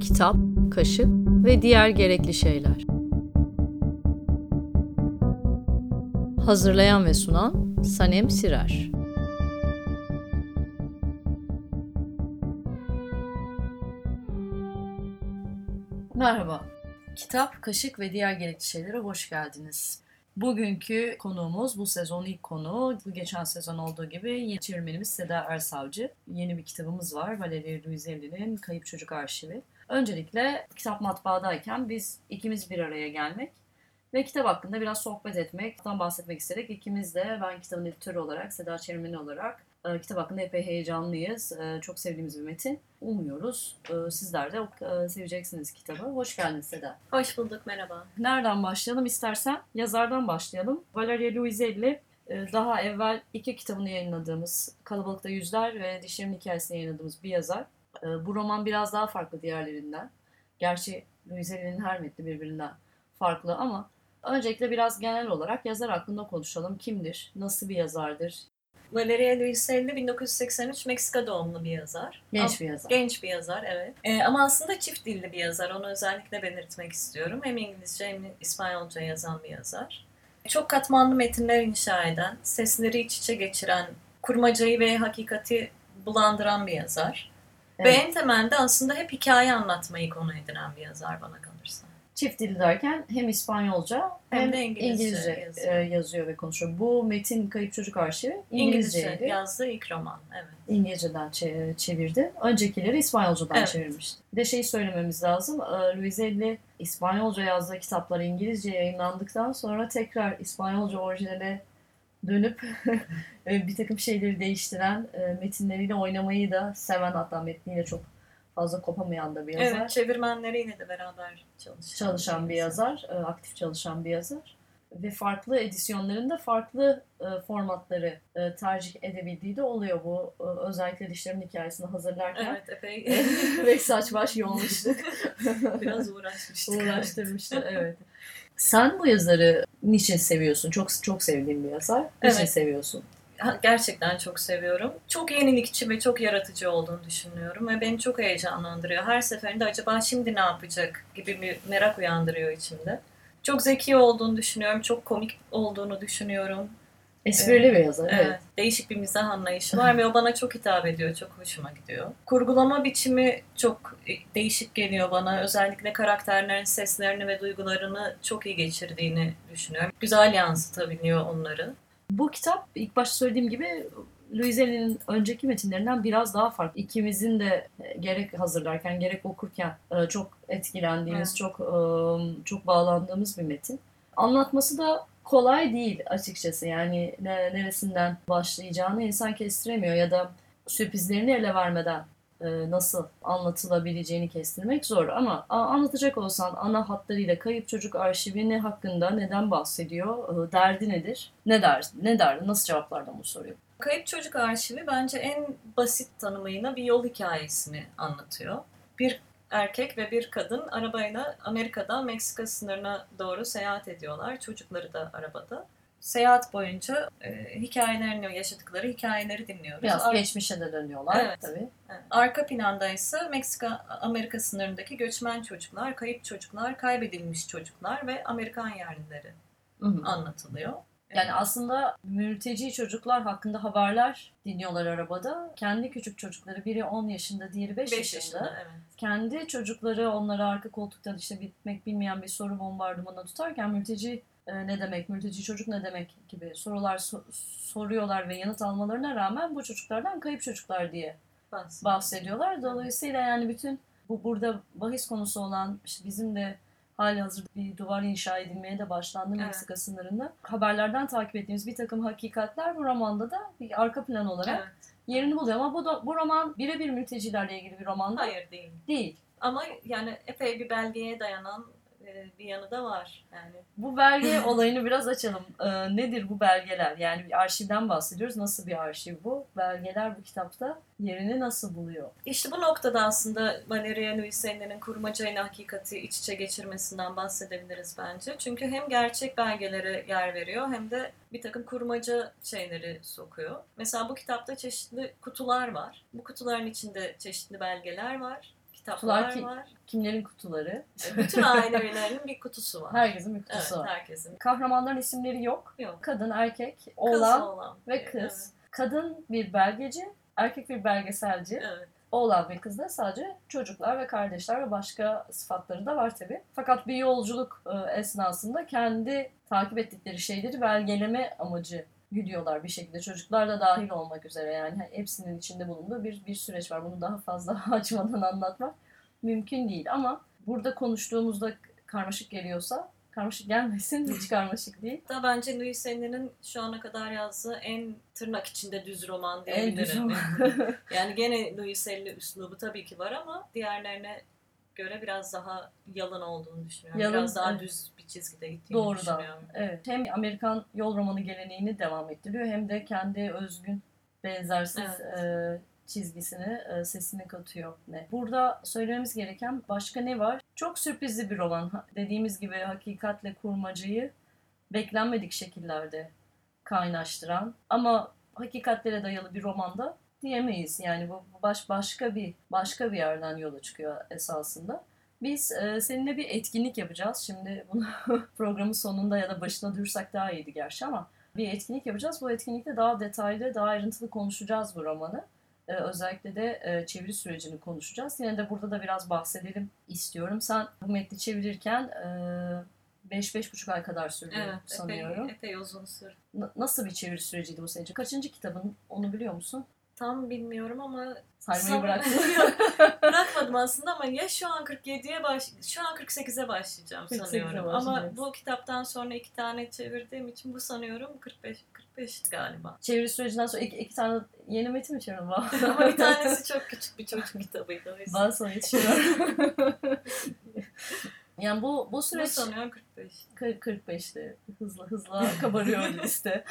Kitap, kaşık ve diğer gerekli şeyler. Hazırlayan ve sunan Sanem Sirer. Merhaba. Kitap, kaşık ve diğer gerekli şeylere hoş geldiniz. Bugünkü konuğumuz, bu sezon ilk konu, bu geçen sezon olduğu gibi yeni çevirmenimiz Seda Ersavcı. Yeni bir kitabımız var, Valeria Luizelli'nin Kayıp Çocuk Arşivi. Öncelikle kitap matbaadayken biz ikimiz bir araya gelmek ve kitap hakkında biraz sohbet etmekten bahsetmek istedik. İkimiz de ben kitabın editörü olarak, Seda Çevirmeni olarak e, kitap hakkında epey heyecanlıyız. E, çok sevdiğimiz bir metin. Umuyoruz e, sizler de e, seveceksiniz kitabı. Hoş geldin Seda. Hoş bulduk, merhaba. Nereden başlayalım istersen? Yazardan başlayalım. Valeria Luiselli e, daha evvel iki kitabını yayınladığımız Kalabalıkta Yüzler ve Dişlerimin Hikayesini yayınladığımız bir yazar. E, bu roman biraz daha farklı diğerlerinden. Gerçi Luiselli'nin her metni birbirinden farklı ama öncelikle biraz genel olarak yazar hakkında konuşalım. Kimdir? Nasıl bir yazardır? Valeria Luiselli 1983 Meksika doğumlu bir yazar. Genç bir yazar. Genç bir yazar, evet. Ee, ama aslında çift dilli bir yazar. Onu özellikle belirtmek istiyorum. Hem İngilizce hem İspanyolca yazan bir yazar. Çok katmanlı metinler inşa eden, sesleri iç içe geçiren, kurmacayı ve hakikati bulandıran bir yazar. Evet. Ve en temelde aslında hep hikaye anlatmayı konu edinen bir yazar bana kalırsa. Çift dil derken hem İspanyolca hem, hem de İngilizce, İngilizce yazıyor. E, yazıyor ve konuşuyor. Bu Metin Kayıp Çocuk Arşivi İngilizceydi. İngilizce yazdığı ilk roman, evet. İngilizceden çevirdi. Öncekileri İspanyolcadan evet. çevirmişti. Bir de şeyi söylememiz lazım. E, Luiselli İspanyolca yazdığı kitaplar İngilizce yayınlandıktan sonra tekrar İspanyolca orijinale dönüp bir takım şeyleri değiştiren e, metinleriyle oynamayı da seven hatta metniyle çok fazla kopamayan da bir yazar. Evet, çevirmenleriyle de beraber çalışan, çalışan bir yazar, e, aktif çalışan bir yazar. Ve farklı edisyonlarında farklı e, formatları e, tercih edebildiği de oluyor bu. E, özellikle dişlerimin hikayesini hazırlarken. Evet, epey. ve saç baş yoğunmuştuk. Biraz uğraşmıştık. Uğraştırmıştı, evet. Sen bu yazarı niçin seviyorsun? Çok çok sevdiğim bir yazar. Niçin evet. seviyorsun? Gerçekten çok seviyorum. Çok yenilikçi ve çok yaratıcı olduğunu düşünüyorum ve beni çok heyecanlandırıyor. Her seferinde acaba şimdi ne yapacak gibi bir merak uyandırıyor içimde. Çok zeki olduğunu düşünüyorum, çok komik olduğunu düşünüyorum. Esprili evet. bir yazar, evet. evet. Değişik bir mizah anlayışı var ve o bana çok hitap ediyor, çok hoşuma gidiyor. Kurgulama biçimi çok değişik geliyor bana. Özellikle karakterlerin seslerini ve duygularını çok iyi geçirdiğini düşünüyorum. Güzel yansıtabiliyor onları. Bu kitap ilk başta söylediğim gibi Louiselle'nin önceki metinlerinden biraz daha farklı. İkimizin de e, gerek hazırlarken gerek okurken e, çok etkilendiğimiz, evet. çok e, çok bağlandığımız bir metin. Anlatması da kolay değil açıkçası. Yani neresinden başlayacağını insan kestiremiyor ya da sürprizlerini ele vermeden nasıl anlatılabileceğini kestirmek zor. Ama anlatacak olsan ana hatlarıyla Kayıp Çocuk Arşivi ne hakkında, neden bahsediyor, e, derdi nedir? Ne der, ne der, nasıl cevaplardan bu soruyor? Kayıp Çocuk Arşivi bence en basit tanımıyla bir yol hikayesini anlatıyor. Bir erkek ve bir kadın arabayla Amerika'dan Meksika sınırına doğru seyahat ediyorlar. Çocukları da arabada seyahat boyunca e, hikayelerini, yaşadıkları hikayeleri dinliyoruz. Biraz Ar- geçmişe de dönüyorlar evet. tabii. Evet. Arka planda ise Meksika, Amerika sınırındaki göçmen çocuklar, kayıp çocuklar, kaybedilmiş çocuklar ve Amerikan yerlileri Hı-hı. anlatılıyor. Yani aslında mülteci çocuklar hakkında haberler dinliyorlar arabada. Kendi küçük çocukları biri 10 yaşında, diğeri 5, 5 yaşında. yaşında evet. Kendi çocukları onları arka koltukta işte bitmek bilmeyen bir soru bombardımanına tutarken mülteci e, ne demek, mülteci çocuk ne demek gibi sorular so- soruyorlar ve yanıt almalarına rağmen bu çocuklardan kayıp çocuklar diye bahsediyorlar. Dolayısıyla yani bütün bu burada bahis konusu olan işte bizim de hali hazırda bir duvar inşa edilmeye de başlandı evet. Meksika sınırında. Haberlerden takip ettiğimiz bir takım hakikatler bu romanda da bir arka plan olarak evet. yerini buluyor. Ama bu, da, bu roman birebir mültecilerle ilgili bir roman Hayır değil. Değil. Ama yani epey bir belgeye dayanan bir yanı da var. Yani Bu belge olayını biraz açalım. Ee, nedir bu belgeler? Yani bir arşivden bahsediyoruz. Nasıl bir arşiv bu? Belgeler bu kitapta yerini nasıl buluyor? İşte bu noktada aslında Valeria Luisenne'nin kurmaca ile hakikati iç içe geçirmesinden bahsedebiliriz bence. Çünkü hem gerçek belgelere yer veriyor hem de bir takım kurmaca şeyleri sokuyor. Mesela bu kitapta çeşitli kutular var. Bu kutuların içinde çeşitli belgeler var. Kitaplar Kutular ki- var. Kimlerin kutuları? Bütün aile üyelerinin bir kutusu var. Herkesin bir Evet, kutusu var. herkesin. Kahramanların isimleri yok. Yok. Kadın, erkek, Kız oğlan oğlan. ve kız. Kadın bir belgeci, erkek bir belgeselci. Evet. evet. Oğlan ve kız da sadece çocuklar ve kardeşler ve başka sıfatları da var tabi. Fakat bir yolculuk e, esnasında kendi takip ettikleri şeyleri belgeleme amacı güdüyorlar bir şekilde. Çocuklar da dahil olmak üzere yani hepsinin içinde bulunduğu bir, bir süreç var. Bunu daha fazla açmadan anlatmak mümkün değil ama burada konuştuğumuzda karmaşık geliyorsa karmaşık gelmesin hiç karmaşık değil. Da bence Luisenne'nin şu ana kadar yazdığı en tırnak içinde düz roman En düz diyebilirim. roman. yani gene Luisenne üslubu tabii ki var ama diğerlerine göre biraz daha yalın olduğunu düşünüyorum. Yalın, biraz daha evet. düz bir çizgide gittiğini Doğrudan. düşünüyorum. Evet. Hem Amerikan yol romanı geleneğini devam ettiriyor hem de kendi özgün benzersiz Evet. e, çizgisini, e, sesini katıyor. Ne? Burada söylememiz gereken başka ne var? Çok sürprizli bir roman. Dediğimiz gibi hakikatle kurmacayı beklenmedik şekillerde kaynaştıran ama hakikatlere dayalı bir romanda diyemeyiz. Yani bu baş başka bir başka bir yerden yola çıkıyor esasında. Biz e, seninle bir etkinlik yapacağız. Şimdi bunu programın sonunda ya da başına duyursak daha iyiydi gerçi ama bir etkinlik yapacağız. Bu etkinlikte daha detaylı, daha ayrıntılı konuşacağız bu romanı. E, özellikle de e, çeviri sürecini konuşacağız. Yine de burada da biraz bahsedelim istiyorum. Sen bu metni çevirirken 5-5,5 ay kadar sürdü Evet, sanıyorum. epey, epey uzun sürdü. Na- Nasıl bir çeviri süreciydi bu senin için? Kaçıncı kitabın onu biliyor musun? Tam bilmiyorum ama Saymayı bıraktım. bırakmadım aslında ama ya şu an 47'ye baş şu an 48'e başlayacağım 48'e sanıyorum. Ama bu kitaptan sonra iki tane çevirdiğim için bu sanıyorum 45 45'ti galiba. Çeviri sürecinden sonra iki, iki tane yeni metin mi çevirdin? Ama bir tanesi çok küçük bir çocuk kitabıydı. Ben sana yetişiyorum. Yani bu, bu süreç sanıyorum 45. 40 45'te hızlı hızlı kabarıyor liste.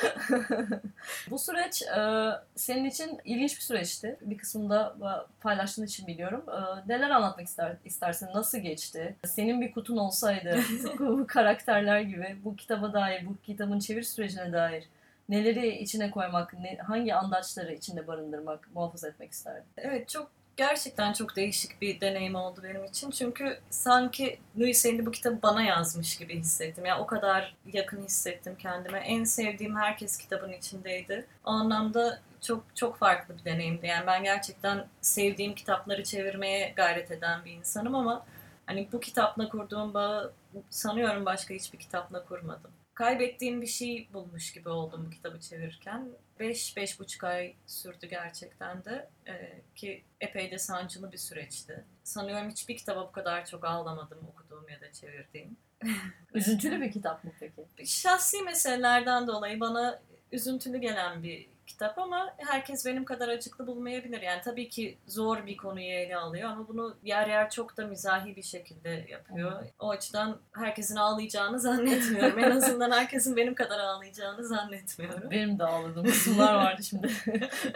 bu süreç e, senin için ilginç bir süreçti. Bir kısmında paylaştığın için biliyorum. E, neler anlatmak ister, istersin? Nasıl geçti? Senin bir kutun olsaydı bu karakterler gibi bu kitaba dair, bu kitabın çeviri sürecine dair neleri içine koymak, ne, hangi andaçları içinde barındırmak, muhafaza etmek isterdin? Evet çok gerçekten çok değişik bir deneyim oldu benim için. Çünkü sanki Haley bu kitabı bana yazmış gibi hissettim. Yani o kadar yakın hissettim kendime. En sevdiğim herkes kitabın içindeydi. O anlamda çok çok farklı bir deneyimdi. Yani ben gerçekten sevdiğim kitapları çevirmeye gayret eden bir insanım ama hani bu kitapla kurduğum bağı sanıyorum başka hiçbir kitapla kurmadım. Kaybettiğim bir şey bulmuş gibi oldum bu kitabı çevirirken. 5-5,5 ay sürdü gerçekten de Ee, ki epey de sancılı bir süreçti. Sanıyorum hiçbir kitaba bu kadar çok ağlamadım okuduğum ya da çevirdiğim. Üzüntülü bir kitap mı peki? Şahsi meselelerden dolayı bana üzüntülü gelen bir kitap ama herkes benim kadar acıklı bulmayabilir. Yani tabii ki zor bir konuyu ele alıyor ama bunu yer yer çok da mizahi bir şekilde yapıyor. O açıdan herkesin ağlayacağını zannetmiyorum. en azından herkesin benim kadar ağlayacağını zannetmiyorum. Benim de ağladığım kısımlar vardı şimdi.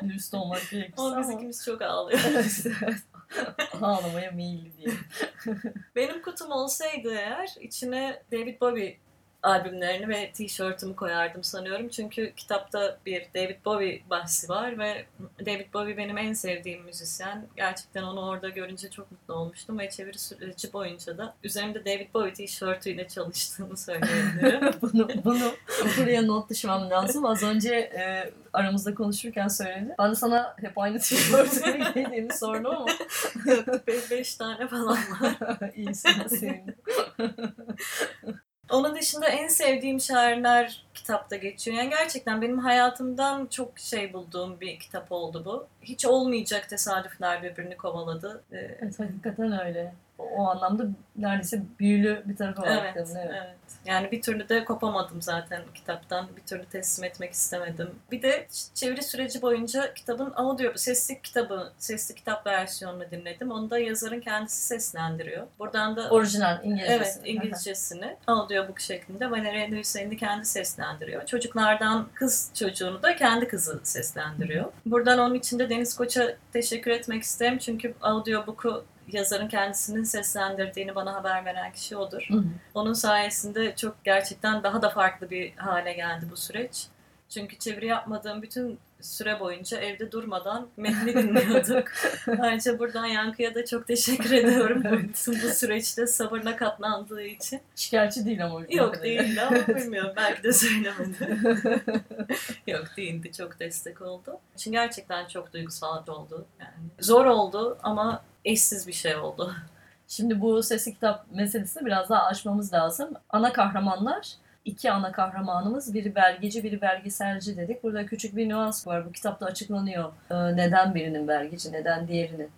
Dürüst olmak gerekirse Ama biz ikimiz çok ağlıyoruz. Ağlamaya meyilli diye. Benim kutum olsaydı eğer içine David Bowie albümlerini ve tişörtümü koyardım sanıyorum. Çünkü kitapta bir David Bowie bahsi var ve David Bowie benim en sevdiğim müzisyen. Gerçekten onu orada görünce çok mutlu olmuştum ve çeviri süreci boyunca da üzerimde David Bowie tişörtüyle çalıştığımı söyleyebilirim. bunu, bunu buraya not düşmem lazım. Az önce e, aramızda konuşurken söyledi. Ben de sana hep aynı tişörtü giydiğini sordum ama be- beş tane falan var. iyisin sevindim. Onun dışında en sevdiğim şairler kitapta geçiyor. Yani gerçekten benim hayatımdan çok şey bulduğum bir kitap oldu bu. Hiç olmayacak tesadüfler birbirini kovaladı. Ee, Evet hakikaten öyle. O, o anlamda neredeyse büyülü bir tarafı var. Evet, kitabın, evet. Yani bir türlü de kopamadım zaten kitaptan. Bir türlü teslim etmek istemedim. Bir de çeviri süreci boyunca kitabın audio, sesli kitabı, sesli kitap versiyonunu dinledim. Onu da yazarın kendisi seslendiriyor. Buradan da Orijinal İngilizcesi. Evet, İngilizcesini audiobook şeklinde Valeria Hüseyin'i kendi seslendiriyor. Çocuklardan kız çocuğunu da kendi kızı seslendiriyor. Buradan onun için de Deniz Koç'a teşekkür etmek isterim. Çünkü audiobook'u yazarın kendisinin seslendirdiğini bana haber veren kişi odur. Hı hı. Onun sayesinde çok gerçekten daha da farklı bir hale geldi bu süreç. Çünkü çeviri yapmadığım bütün süre boyunca evde durmadan metni dinliyorduk. Ayrıca buradan Yankı'ya da çok teşekkür ediyorum bu, bu süreçte sabırla katlandığı için. Şikayetçi değil ama. Yok değildi ama bilmiyorum belki de söylemedi. Yok değildi çok destek oldu. Çünkü gerçekten çok duygusal oldu. Yani zor oldu ama eşsiz bir şey oldu. Şimdi bu sesli kitap meselesini biraz daha açmamız lazım. Ana kahramanlar, iki ana kahramanımız, biri belgeci, biri belgeselci dedik. Burada küçük bir nüans var. Bu kitapta açıklanıyor. Ee, neden birinin belgeci, neden diğerinin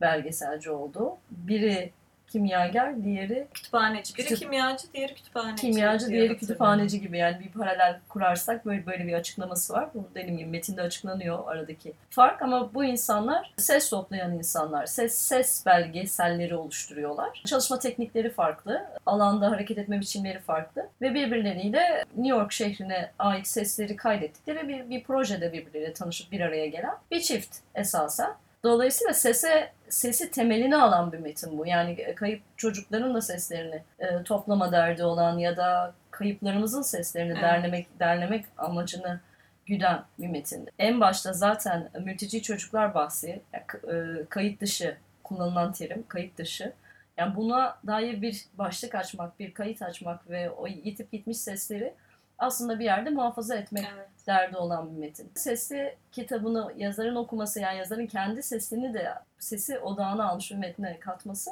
belgeselci olduğu. Biri kimyager, diğeri Kütüphaneci. Biri Kütüp- kimyacı, diğeri kütüphaneci. kimyacı, diye diğeri hatırlıyorum. kütüphaneci gibi. Yani bir paralel kurarsak böyle böyle bir açıklaması var. Bu dediğim gibi metinde açıklanıyor aradaki fark ama bu insanlar ses toplayan insanlar. Ses ses belgeselleri oluşturuyorlar. Çalışma teknikleri farklı. Alanda hareket etme biçimleri farklı ve birbirleriyle New York şehrine ait sesleri kaydettikleri bir, bir projede birbirleriyle tanışıp bir araya gelen bir çift esasen. Dolayısıyla sese sesi temelini alan bir metin bu. Yani kayıp çocukların da seslerini e, toplama derdi olan ya da kayıplarımızın seslerini Evet. derlemek derlemek amacını güden bir metin. En başta zaten mülteci çocuklar bahsi, yani e, kayıt dışı kullanılan terim, kayıt dışı. Yani buna dair bir başlık açmak, bir kayıt açmak ve o yitip gitmiş sesleri aslında bir yerde muhafaza etmek Evet. derdi olan bir metin. Sesli kitabını yazarın okuması yani yazarın kendi sesini de sesi odağına almış bir metne katması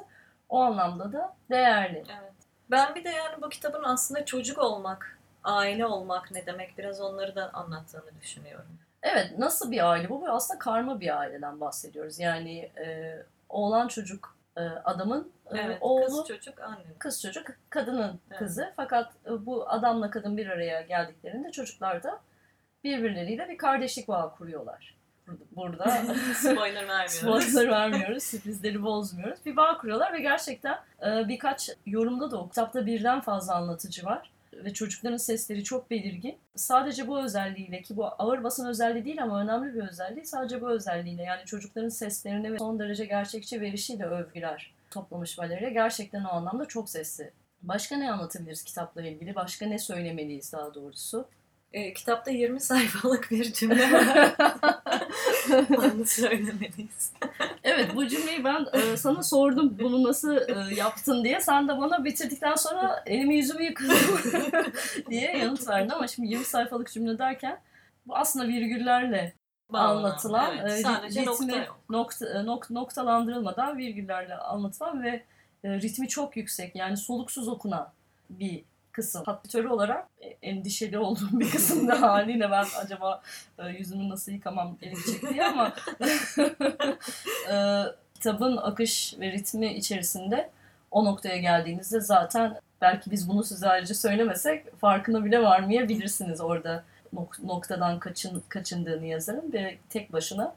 o anlamda da değerli. Evet. Ben bir de yani bu kitabın aslında çocuk olmak, aile olmak ne demek biraz onları da anlattığını düşünüyorum. Evet nasıl bir aile bu? Bu aslında karma bir aileden bahsediyoruz. Yani e, oğlan çocuk adamın e, Evet, oğlu kız çocuk annenin. kız çocuk kadının Evet. kızı. Fakat e, bu adamla kadın bir araya geldiklerinde çocuklar da birbirleriyle bir kardeşlik bağı kuruyorlar. Burada Spoiler vermiyoruz. Spoiler vermiyoruz, sürprizleri bozmuyoruz. Bir bağ kuruyorlar ve gerçekten e, birkaç yorumda da o kitapta birden fazla anlatıcı var. Ve çocukların sesleri çok belirgin. Sadece bu özelliğiyle ki bu ağır basın özelliği değil ama önemli bir özelliği sadece bu özelliğiyle yani çocukların seslerini ve son derece gerçekçi verişiyle övgüler toplamış Valeria. Gerçekten o anlamda çok sesli. Başka ne anlatabiliriz kitapla ilgili? Başka ne söylemeliyiz daha doğrusu? E, kitapta 20 sayfalık bir cümle var. Onu söylemeliyiz. Evet bu cümleyi ben e, sana sordum bunu nasıl e, yaptın diye. Sen de bana bitirdikten sonra elimi yüzümü yıkadım diye yanıt verdin ama şimdi 20 sayfalık cümle derken bu aslında virgüllerle Bağlanan, anlatılan, evet, e, sadece ritmi nokta yok. nokta, e, nok- noktalandırılmadan virgüllerle anlatılan ve e, ritmi çok yüksek yani soluksuz okunan bir kısım. Hattatörü olarak e, endişeli olduğum bir kısımda haliyle ben acaba e, yüzümü nasıl yıkamam gerekecek diye ama e, kitabın akış ve ritmi içerisinde o noktaya geldiğinizde zaten belki biz bunu size ayrıca söylemesek farkına bile varmayabilirsiniz orada nok- noktadan kaçın, kaçındığını yazarın ve tek başına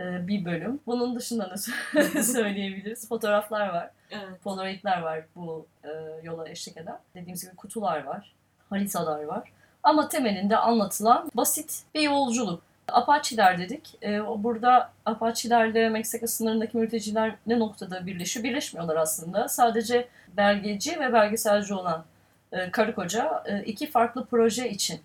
bir bölüm. Bunun dışında ne sö- söyleyebiliriz? Fotoğraflar var. Evet. Polaroidler var bu e, yola eşlik eden. Dediğimiz gibi kutular var. Haritalar var. Ama temelinde anlatılan basit bir yolculuk. Apache'ler dedik. E, burada Apache'lerle Meksika sınırındaki mülteciler ne noktada birleşiyor? Birleşmiyorlar aslında. Sadece belgeci ve belgeselci olan e, karı koca e, iki farklı proje için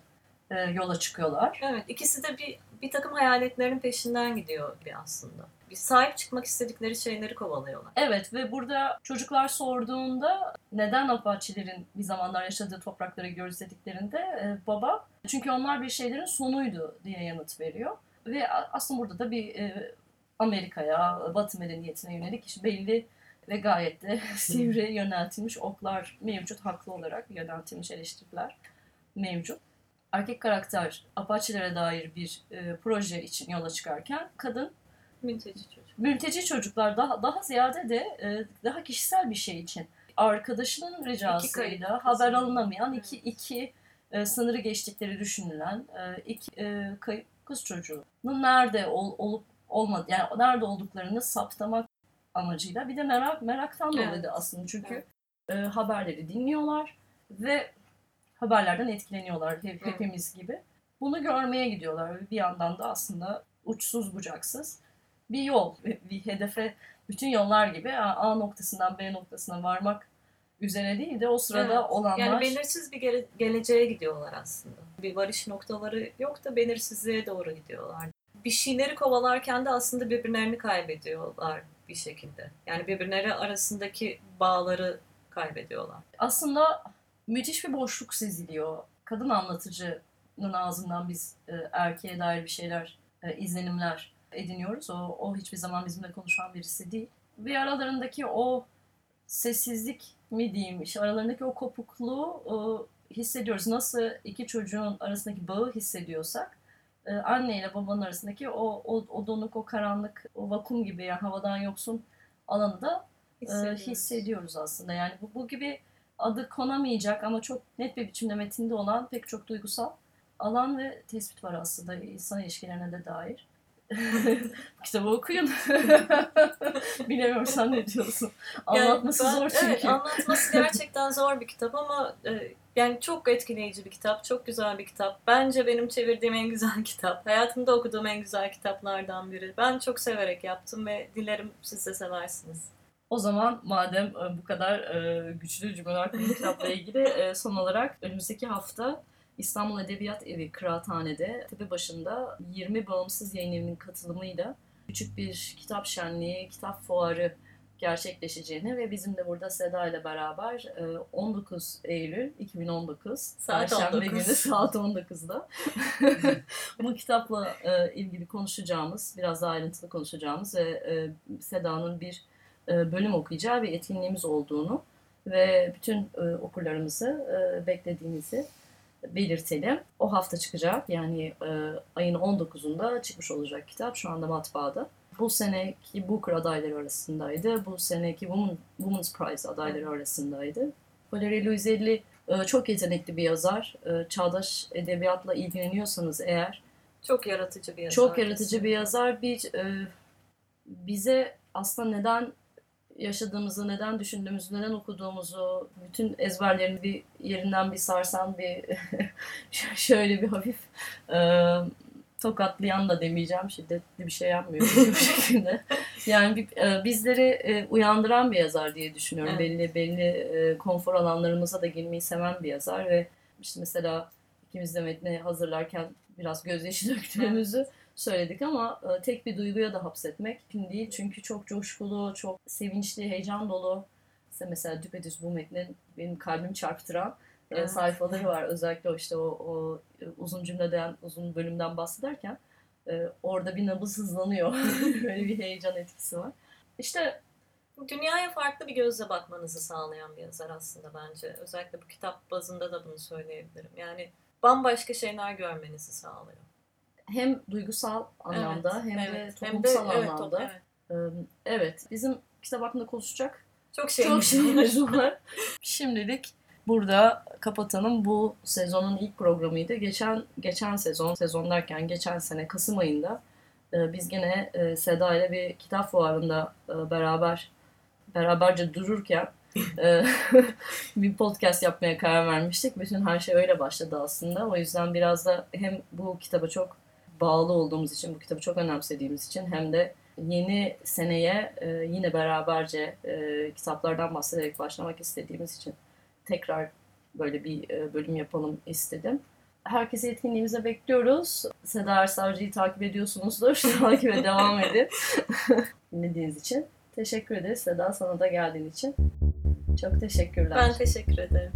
e, yola çıkıyorlar. Evet, ikisi de bir bir takım hayaletlerin peşinden gidiyor bir aslında. Bir sahip çıkmak istedikleri şeyleri kovalıyorlar. Evet ve burada çocuklar sorduğunda neden Apache'lerin bir zamanlar yaşadığı topraklara gidiyoruz dediklerinde e, baba çünkü onlar bir şeylerin sonuydu diye yanıt veriyor. Ve aslında burada da bir e, Amerika'ya, Batı medeniyetine yönelik işte belli ve gayet de sivri yöneltilmiş oklar mevcut, haklı olarak yöneltilmiş eleştiriler mevcut. Erkek karakter Apache'lere dair bir e, proje için yola çıkarken kadın Mülteci çocuk. Mülteci çocuklar daha daha ziyade de e, daha kişisel bir şey için arkadaşının ricasıyla haber alınamayan iki iki e, sınırı geçtikleri düşünülen e, iki e, kayıp kız çocuğunun nerede ol, olup olmadı yani nerede olduklarını saptamak amacıyla bir de merak meraktan dolayı Evet. da aslında çünkü Evet. e, haberleri dinliyorlar ve haberlerden etkileniyorlar hep, hepimiz gibi. Bunu görmeye gidiyorlar bir yandan da aslında uçsuz bucaksız bir yol, bir hedefe bütün yollar gibi A A noktasından B noktasına varmak üzere değil de o sırada Evet. olanlar Yani belirsiz bir gele- geleceğe gidiyorlar aslında. Bir varış noktaları yok da belirsizliğe doğru gidiyorlar. Bir şeyleri kovalarken de aslında birbirlerini kaybediyorlar bir şekilde. Yani birbirleri arasındaki bağları kaybediyorlar. aslında müthiş bir boşluk seziliyor. Kadın anlatıcının ağzından biz e, erkeğe dair bir şeyler, e, izlenimler ediniyoruz. O, o hiçbir zaman bizimle konuşan birisi değil. Ve aralarındaki o sessizlik mi diyeyim, işte aralarındaki o kopukluğu e, hissediyoruz. Nasıl iki çocuğun arasındaki bağı hissediyorsak, e, anne ile babanın arasındaki o, o, o donuk, o karanlık, o vakum gibi yani havadan yoksun alanı da e, Hissediyoruz. hissediyoruz aslında. Yani bu, bu gibi adı konamayacak ama çok net bir biçimde metinde olan pek çok duygusal alan ve tespit var aslında insan ilişkilerine de dair. Kitabı okuyun. Bilemiyorum sen ne diyorsun? Yani Anlatması ben- zor çünkü. Evet, anlatması gerçekten zor bir kitap ama e, yani çok etkileyici bir kitap, çok güzel bir kitap. Bence benim çevirdiğim en güzel kitap. Hayatımda okuduğum en güzel kitaplardan biri. Ben çok severek yaptım ve dilerim siz de seversiniz. O zaman madem e, bu kadar e, güçlü cümleler kurdu kitapla ilgili e, son olarak önümüzdeki hafta İstanbul Edebiyat Evi Kıraathane'de tepe başında 20 bağımsız yayın evinin katılımıyla küçük bir kitap şenliği, kitap fuarı gerçekleşeceğini ve bizim de burada Seda ile beraber e, 19 Eylül 2019 Saat Perşembe 19. günü saat 19'da bu kitapla ilgili konuşacağımız, biraz daha ayrıntılı konuşacağımız ve Seda'nın bir bölüm okuyacağı bir etkinliğimiz olduğunu ve bütün e, okurlarımızı e, beklediğimizi belirtelim. O hafta çıkacak yani e, ayın 19'unda çıkmış olacak kitap şu anda matbaada. Bu seneki Booker adayları arasındaydı. Bu seneki Woman, Women's Prize adayları arasındaydı. Valerie Luiselli e, çok yetenekli bir yazar. E, Çağdaş edebiyatla ilgileniyorsanız eğer Çok yaratıcı bir yazar. çok yaratıcı bir yazar. Bir e, bize aslında neden yaşadığımızı, neden düşündüğümüzü, neden okuduğumuzu, bütün ezberlerini bir yerinden bir sarsan, bir şöyle bir hafif e, tokatlayan da demeyeceğim, şiddetli bir şey yapmıyor bu şekilde. Yani bir, e, bizleri e, uyandıran bir yazar diye düşünüyorum. Evet. Belli belli e, konfor alanlarımıza da girmeyi seven bir yazar ve işte mesela ikimiz de metni hazırlarken biraz gözyaşı döktüğümüzü söyledik ama e, tek bir duyguya da hapsetmek mümkün değil. Çünkü çok coşkulu, çok sevinçli, heyecan dolu. İşte mesela düpedüz bu metnin benim kalbimi çarptıran e, Evet. sayfaları var. Özellikle işte o, o e, uzun cümleden, uzun bölümden bahsederken orada bir nabız hızlanıyor. Böyle bir heyecan etkisi var. İşte Dünyaya farklı bir gözle bakmanızı sağlayan bir yazar aslında bence. Özellikle bu kitap bazında da bunu söyleyebilirim. Yani bambaşka şeyler görmenizi sağlıyor. Hem duygusal anlamda Evet, hem de evet. toplumsal evet, anlamda. top- evet. E, Evet, bizim kitap hakkında konuşacak Çok şey çok şeyimiz var. Şimdilik burada kapatalım. Bu sezonun ilk programıydı. Geçen geçen sezon, sezon derken geçen sene Kasım ayında e, biz gene e, Seda ile bir kitap fuarında e, beraber beraberce dururken e, bir podcast yapmaya karar vermiştik. Bütün her şey öyle başladı aslında. O yüzden biraz da hem bu kitaba çok bağlı olduğumuz için, bu kitabı çok önemsediğimiz için hem de yeni seneye e, yine beraberce e, kitaplardan bahsederek başlamak istediğimiz için tekrar böyle bir e, bölüm yapalım istedim. Herkesi etkinliğimize bekliyoruz. Seda Ersavcı'yı takip ediyorsunuzdur. Takibe devam edin. Dinlediğiniz için teşekkür ederiz. Seda sana da geldiğin için. Çok teşekkürler. Ben teşekkür ederim.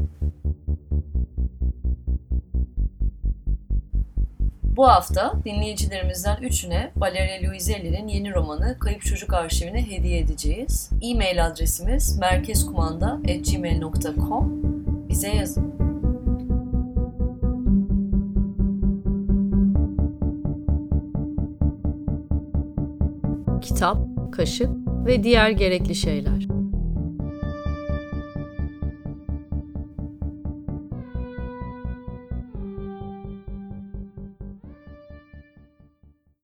Bu hafta dinleyicilerimizden üçüne Valeria Luiselli'nin yeni romanı Kayıp Çocuk Arşivini hediye edeceğiz. E-mail adresimiz merkezkumanda.gmail.com Bize yazın. kitap, kaşık ve diğer gerekli şeyler.